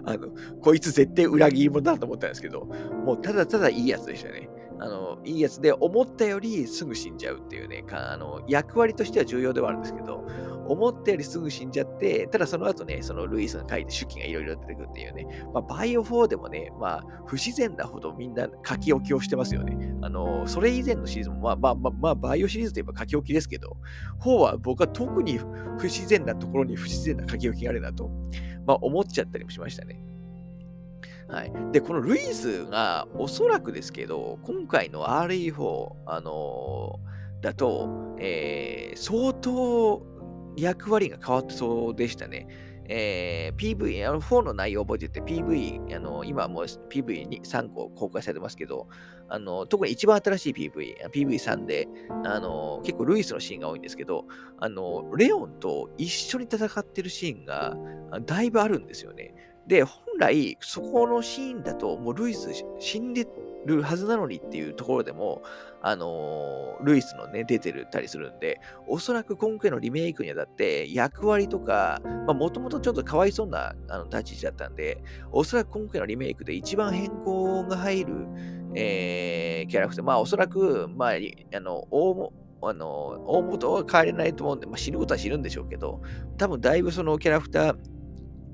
あの、こいつ絶対裏切り者だと思ったんですけど、もうただただいいやつでしたね。あの、いいやつで、思ったよりすぐ死んじゃうっていうね、あの役割としては重要ではあるんですけど、思ったよりすぐ死んじゃって、ただその後ね、そのルイスが書いて手記がいろいろ出てくるっていうね、まあ、バイオ4でもね、まあ、不自然なほどみんな書き置きをしてますよね。あの、それ以前のシリーズも、まあまあまあ、まあ、バイオシリーズといえば書き置きですけど、4は僕は特に不自然なところに不自然な書き置きがあるなと、まあ思っちゃったりもしましたね。はい。で、このルイスがおそらくですけど、今回の RE4、あのー、だと、えー、相当役割が変わってそうでしたね。えー、PV、あの4の内容を覚えてて、PV、あの今もう PV3 個公開されてますけど、あの特に一番新しい PV、PV3 で、あの結構ルイスのシーンが多いんですけど、あのレオンと一緒に戦ってるシーンがだいぶあるんですよね。で、本来、そこのシーンだと、もうルイス死んでるはずなのにっていうところでも、あのー、ルイスのね、出てるたりするんで、おそらく今回のリメイクにあたって役割とか、まあもともとちょっとかわいそうなあの立ち位置だったんで、おそらく今回のリメイクで一番変更が入る、えー、キャラクター、まあおそらく、まあ、あの、大も、あの、大元は変えれないと思うんで、まあ死ぬことは死ぬんでしょうけど、多分だいぶそのキャラクター、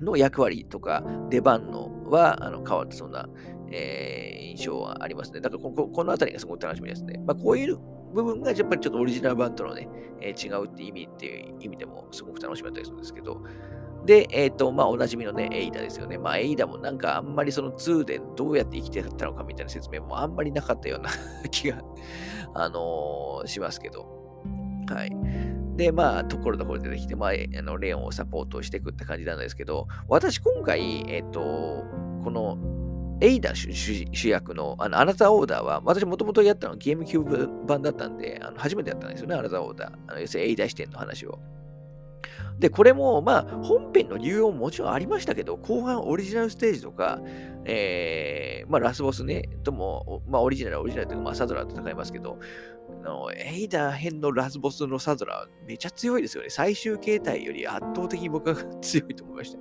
の役割とか出番のはあの変わってそうな、えー、印象はありますね。だからここのあたりがすごく楽しみですね。まあ、こういう部分がやっぱりちょっとオリジナル版とのね、えー、違うって意味っていう意味でもすごく楽しめたりするんですけど、で、えっ、ー、と、まあ、おなじみのね、エイダですよね。まあ、エイダもなんかあんまりその2でどうやって生きてたのかみたいな説明もあんまりなかったような 気が、あのー、しますけど。はい。で、まあ、ところどころ出てきて、まあ、あのレオンをサポートしていくって感じなんですけど、私今回、えっ、と、このエイダ主役のあのアナザーオーダーは、私もともとやったのはゲームキューブ版だったんで、あの初めてやったんですよね、アナザーオーダー。あの要するにエイダ視点の話を。で、これも、まあ、本編の理由ももちろんありましたけど、後半オリジナルステージとか、えー、まあ、ラスボスね、とも、まあ、オリジナル、オリジナルというか、まあ、サドラーと戦いますけど、のエイダー編のラスボスのサドラ、めちゃ強いですよね。最終形態より圧倒的に僕は強いと思いました。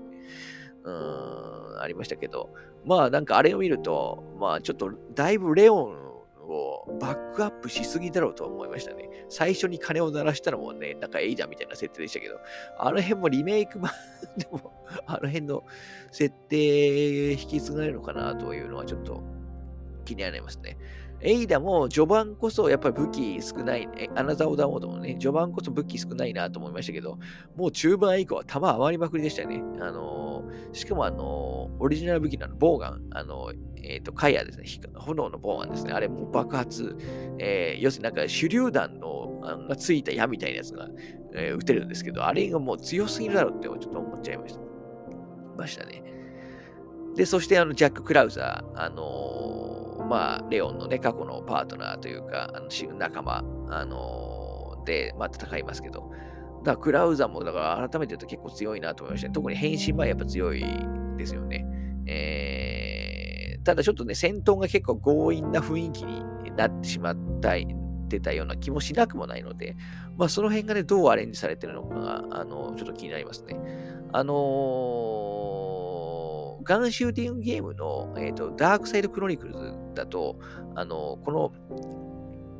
うーん、ありましたけど、まあ、なんかあれを見ると、まあ、ちょっとだいぶレオンをバックアップしすぎだろうと思いましたね。最初に鐘を鳴らしたのもね、なんかエイダーみたいな設定でしたけど、あの辺もリメイク版でも、あの辺の設定引き継がれるのかなというのはちょっと気になりますね。エイダも序盤こそやっぱり武器少ない、ね、アナザーオーダーモードもね、序盤こそ武器少ないなと思いましたけど、もう中盤以降は弾余りまくりでしたね。あのー、しかもあのー、オリジナル武器のボーガン、あのー、えっ、と、カイアですね、炎のボーガンですね、あれも爆発、え要するになんか手榴弾のあがついた矢みたいなやつが、え撃てるんですけど、あれがもう強すぎるだろうってちょっと思っちゃいました。ましたね。で、そしてあの、ジャック・クラウザー、あのまあ、レオンのね、過去のパートナーというか、あの仲間、あのー、で、まあ、戦いますけど、だからクラウザーも、だから改めて言うと結構強いなと思いました、ね。特に変身前やっぱ強いですよね。えー、ただちょっとね、戦闘が結構強引な雰囲気になってしまったてたような気もしなくもないので、まあその辺がね、どうアレンジされてるのかが、あの、ちょっと気になりますね。あのーガンシューティングゲームの、えーと、ダークサイドクロニクルズだと、あの、この、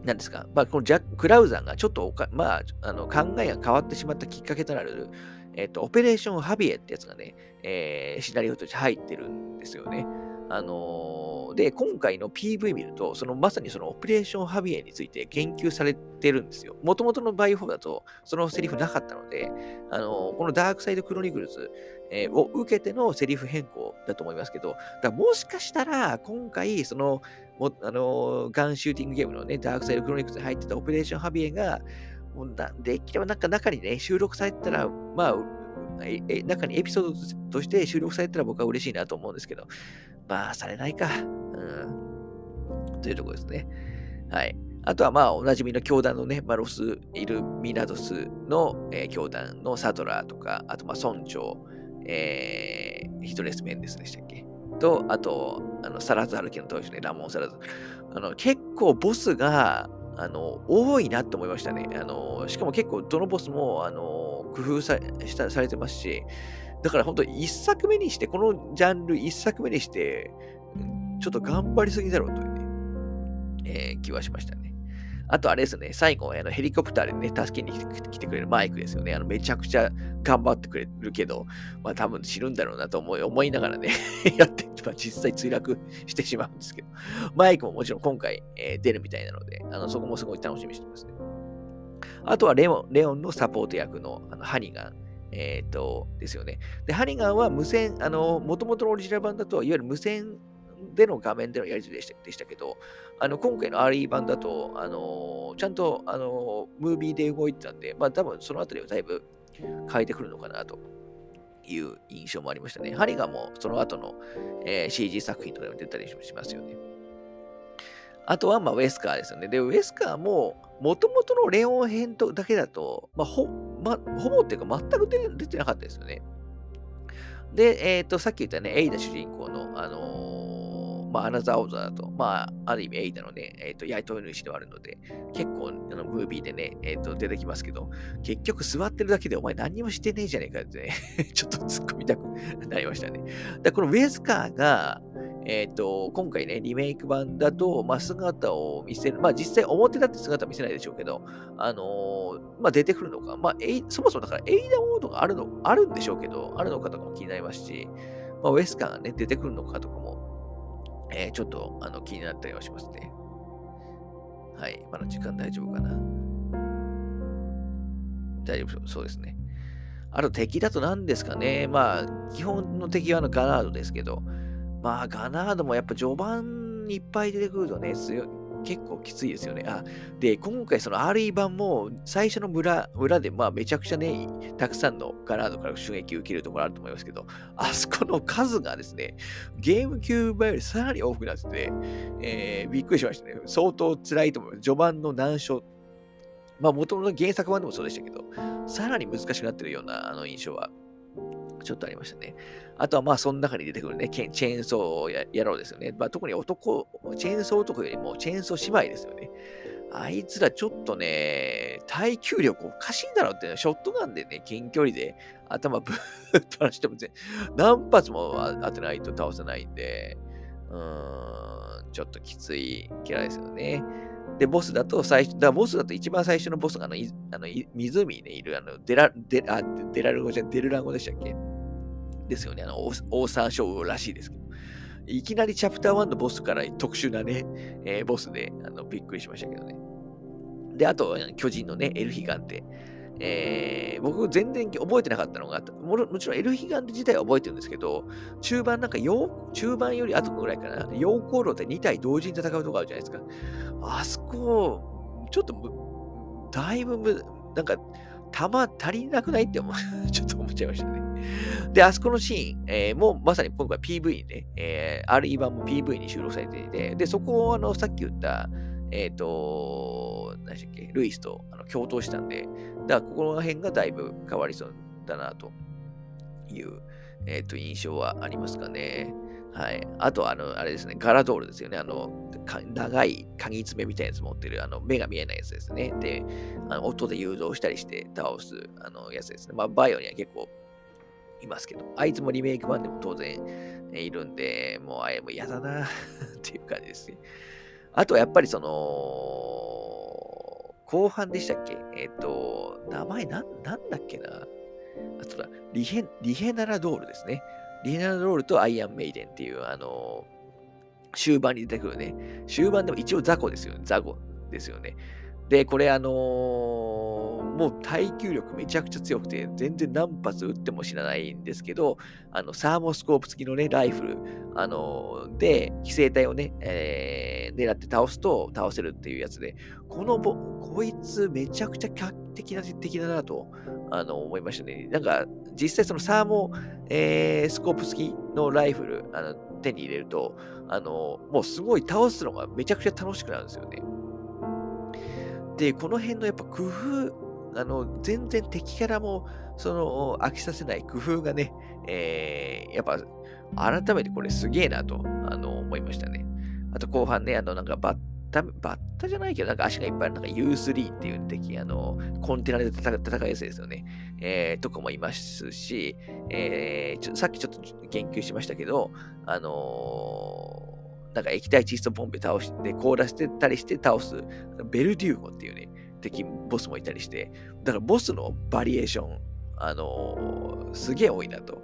何ですか、まあ、このジャック・クラウザーがちょっとまあ、あの考えが変わってしまったきっかけとなる、えっ、ー、と、オペレーション・ハビエってやつがね、えー、シナリオとして入ってるんですよね。あのー、で、今回の PV 見ると、そのまさにそのオペレーションハビエについて言及されてるんですよ。もともとのバイオ4だと、そのセリフなかったので、あのー、このダークサイドクロニクルズ、えー、を受けてのセリフ変更だと思いますけど、だもしかしたら、今回、その、もあのガンシューティングゲームのね、ダークサイドクロニクルズに入ってたオペレーションハビエが、もうできればなんか中にね、収録されてたら、まあ、え中にエピソードとして収録されたら僕は嬉しいなと思うんですけど、まあ、されないか。うん。というところですね。はい。あとは、まあ、おなじみの教団のね、ま、ロス・イルミナドスの、えー、教団のサトラーとか、あと、まあ、村長、えー、ビトレス・メンデスでしたっけ？と、あと、あのサラザール家の当主ね、ラモン・サラザール。あの結構ボスが、あの、多いなと思いましたね。あの、しかも結構どのボスも、あの、工夫さしたされてますし、だから本当一作目にして、このジャンル一作目にして、ちょっと頑張りすぎだろうというね、えー、気はしましたね。あとあれですね、最後、あのヘリコプターでね、助けに来てくれるマイクですよね。あのめちゃくちゃ頑張ってくれるけど、まあ多分死ぬんだろうなと思い思いながらね やって、まあ、実際墜落してしまうんですけど、マイクももちろん今回、えー、出るみたいなので、あのそこもすごい楽しみにしてますね。あとはレオンレオンのサポート役のあのハニガン。えっ、ー、と、ですよね。で、ハニガンは無線、あの、もともとのオリジナル版だと、いわゆる無線での画面でのやり取りでしたでしたけど、あの今回の RE 版だと、あのちゃんと、あのムービーで動いてたんで、まあ多分そのあたりはだいぶ変えてくるのかなという印象もありましたね。ハリガもその後の、えー、CG 作品とかでも出たりしますよね。あとは、まあ、ウェスカーですよね。で、ウェスカーも、もともとのレオン編とだけだと、まあ、ほ、ま、ほぼっていうか全く出出てなかったですよね。で、えっ、ー、と、さっき言ったね、エイダ主人公の、あのーまあ、アナザーオーザーだと、まあ、ある意味エイダのね、えっ、ー、と、やいと主ではあるので、結構、あの、ムービーでね、えっ、と、出てきますけど、結局座ってるだけでお前何にもしてねえじゃねえかってね ちょっと突っ込みたくなりましたね。だこのウェスカーが、えっ、ー、と、今回ね、リメイク版だと、まあ、姿を見せる、まあ、実際表だって姿は見せないでしょうけど、あのまあ、出てくるのか、まあ、そもそもだからエイダモードがあるの、あるんでしょうけど、あるのかとかも気になりますし、まあ、ウェスカーがね、出てくるのかとかもえー、ちょっとあの気になったりはしますね。はい。まだ時間大丈夫かな。大丈夫そうですね。あと敵だと何ですかね。まあ、基本の敵はあのガナードですけど、まあ、ガナードもやっぱ序盤にいっぱい出てくるとね、強い、結構きついですよね。あ、で、今回その RE 版も最初の村、村でまあめちゃくちゃね、たくさんのガラードから襲撃を受けるところあると思いますけど、あそこの数がですね、ゲームキューブよりさらに多くなってて、えー、びっくりしましたね。相当辛いと思います。序盤の難所。まあ元々の原作版でもそうでしたけど、さらに難しくなってるようなあの印象はちょっとありましたね。あとはまあ、その中に出てくるね、チェーンソーやろうですよね。まあ、特に男、チェーンソー男よりもチェーンソー姉妹ですよね。あいつらちょっとね、耐久力おかしいんだろうって、ね、ショットガンでね、近距離で頭ぶーっ飛ばしても全何発も当てないと倒せないんで、うーん、ちょっときついキャラですよね。で、ボスだと最初、だボスだと一番最初のボスがあの、あの湖に、ね、いるあのデラ、デあデラルゴじゃんデルランゴでしたっけ？ですよね。あの、オーサンショウらしいですけど。いきなりチャプター1のボスから特殊なね、えー、ボスであのびっくりしましたけどね。で、あと、巨人のね、エルヒガンテ。えー、僕全然覚えてなかったのがも、もちろんエルヒガンテ自体は覚えてるんですけど、中盤なんか、中盤より後ぐらいかな、陽光炉で2体同時に戦うとこあるじゃないですか。あそこ、ちょっと、だいぶ、なんか、弾足りなくない？って思う、ちょっと思っちゃいましたね。で、あそこのシーン、えー、もうまさに今回 PV にね、えー、RE 版も PV に収録されていて、で、そこをあの、さっき言った、えっ、ー、と、何でしたっけ、ルイスとあの共闘したんで、だからここの辺がだいぶ変わりそうだなという、えっ、ー、と、印象はありますかね。はい。あと、あの、あれですね、ガラドールですよね。あの、長い鍵爪みたいなやつ持ってる、あの、目が見えないやつですね。で、あの音で誘導したりして倒す、あの、やつですね。まあ、バイオには結構いますけど、あいつもリメイク版でも当然、ね、いるんで、もうあれも嫌だな っていう感じですね。あとやっぱりその、後半でしたっけ？えっ、ー、と、名前なん、なんだっけな？あ、そうだ、リヘ、リヘナラドールですね。リヘナラドールとアイアンメイデンっていう、あの、終盤に出てくるね。終盤でも一応雑魚ですよね。雑魚ですよね。で、これあのー、もう耐久力めちゃくちゃ強くて、全然何発撃っても死なないんですけど、あの、サーモスコープ付きのね、ライフル、あのー、で、規制体をね、えー、狙って倒すと倒せるっていうやつで、このボ、こいつめちゃくちゃ的な敵だなと、あの、思いましたね。なんか、実際そのサーモ、えー、スコープ付きのライフル、あの、手に入れると、あの、もうすごい倒すのがめちゃくちゃ楽しくなるんですよね。で、この辺のやっぱ工夫、あの、全然敵キャラも、その、飽きさせない工夫がね、えー、やっぱ、改めてこれすげえなと、あの、思いましたね。あと後半ね、あの、なんかバッタ、バッタじゃないけど、なんか足がいっぱいある、なんか U3 っていう敵、あの、コンテナで戦戦いやすいですよね。えー、とかもいますし、えー、さっきちょっと言及しましたけど、あのーなんか液体窒素ポンプ倒して凍らせてたりして倒すベルデューゴっていうね、敵ボスもいたりして、だからボスのバリエーション、あのー、すげえ多いなと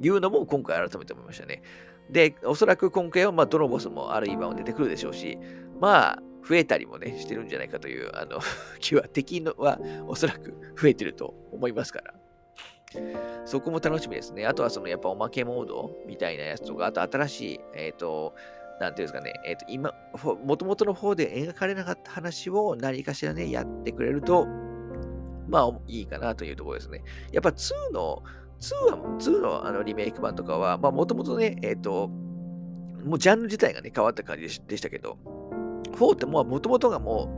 いうのも今回改めて思いましたね。で、おそらく今回はまあどのボスもある今は出てくるでしょうし、まあ増えたりもね、してるんじゃないかという、あの、気は敵のはおそらく増えてると思いますから。そこも楽しみですね。あとはそのやっぱおまけモードみたいなやつとか、あと新しい、えっ、ー、と、なんていうんですかね、えっ、ー、と、今、もともとの方で描かれなかった話を何かしらね、やってくれると、まあ、いいかなというところですね。やっぱ2の、2は、2のあのリメイク版とかは、まあ、もともとね、えっ、ー、と、もうジャンル自体がね、変わった感じでしたけど、4ってもともとがも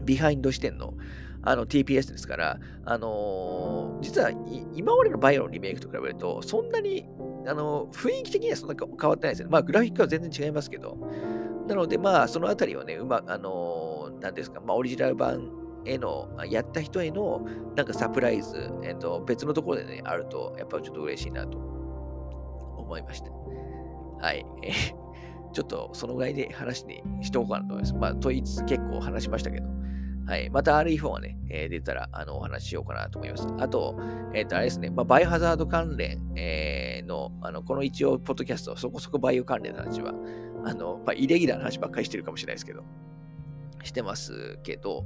う、ビハインド視点の、あの TPS ですから、あのー、実は今までのバイオのリメイクと比べると、そんなに、あのー、雰囲気的にはそんな変わってないですね。まあ、グラフィックは全然違いますけど。なので、まあ、そのあたりはね、うま、あのー、なんですか、まあ、オリジナル版への、やった人への、なんかサプライズ、えっ、と、別のところでね、あると、やっぱりちょっと嬉しいなと思いました。はい。ちょっとそのぐらいで話にしておこうかなと思います。まあ、問いつつ結構話しましたけど。はい。また RE4 がね、えー、出たら、あの、お話ししようかなと思います。あと、えっ、ー、と、あれですね、まあ、バイオハザード関連、えー、の、あの、この一応、ポッドキャスト、そこそこバイオ関連の話は、あの、まあ、イレギュラーな話ばっかりしてるかもしれないですけど、してますけど、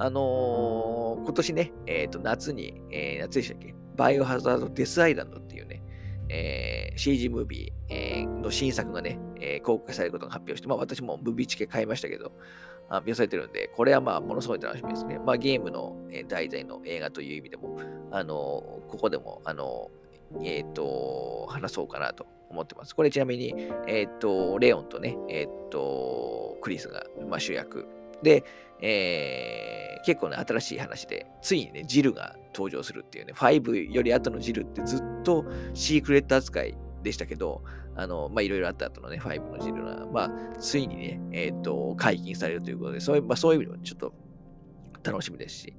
あのー、今年ね、えっ、と、夏に、えー、夏でしたっけ？バイオハザードデスアイランドっていうね、えー、CG ムービー、えー、の新作がね、えー、公開されることが発表して、まあ私もムービーチケ買いましたけど、発表されてるんで、これはまあ、ものすごい楽しみですね。まあ、ゲームの、え題材の映画という意味でも、あのここでも、あのえっ、と、話そうかなと思ってます。これちなみに、えっ、と、レオンとね、えっ、と、クリスが、まあ、主役。で、えー、結構ね、新しい話で、ついにね、ジルが登場するっていうね、5より後のジルってずっとシークレット扱いでしたけど、あの、ま、いろいろあった後のね、5のジルが、まあ、ついにね、えっ、ー、と、解禁されるということで、そういう、まあ、そういう意味でもちょっと楽しみですし、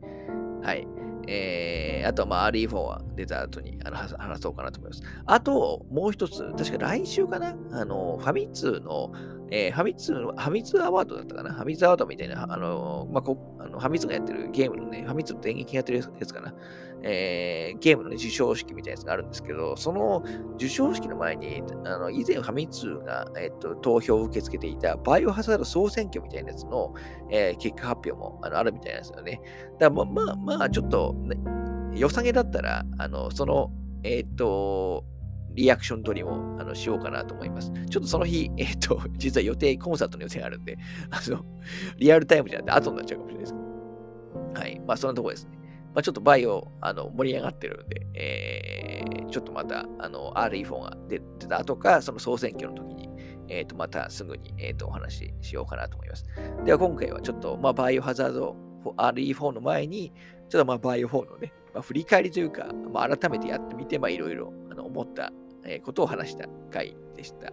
はい。えー、あとは、まあ、RE4 は出た後にあの話そうかなと思います。あと、もう一つ、確か来週かなあの、ファミ通の、えー、ファミ通の、ファミ通アワードだったかなファミ通アワードみたいな、あの、まあ、このファミ通がやってるゲームのね、ファミ通の電撃やってるやつかなえー、ゲームの、ね、授賞式みたいなやつがあるんですけど、その授賞式の前に、あの以前ファミ通が、えーと、投票を受け付けていたバイオハザード総選挙みたいなやつの、えー、結果発表もあのあるみたいなんですよね。だからまあまあ、まあ、ちょっと、ね、良さげだったら、あのその、えっ、と、リアクション取りもあのしようかなと思います。ちょっとその日、えっ、と、実は予定、コンサートの予定があるんで、あの、リアルタイムじゃなくて後になっちゃうかもしれないです。はい。まあ、そんなところですね。まあ、ちょっとバイオあの盛り上がってるんで、えー、ちょっとまたあの RE4 が出てた後か、その総選挙の時に、えー、とまたすぐに、えー、とお話ししようかなと思います。では今回はちょっと、まあ、バイオハザード RE4 の前に、ちょっとまあバイオ4のね、まあ、振り返りというか、まあ、改めてやってみて、まあ、いろいろあの思ったことを話した回でした。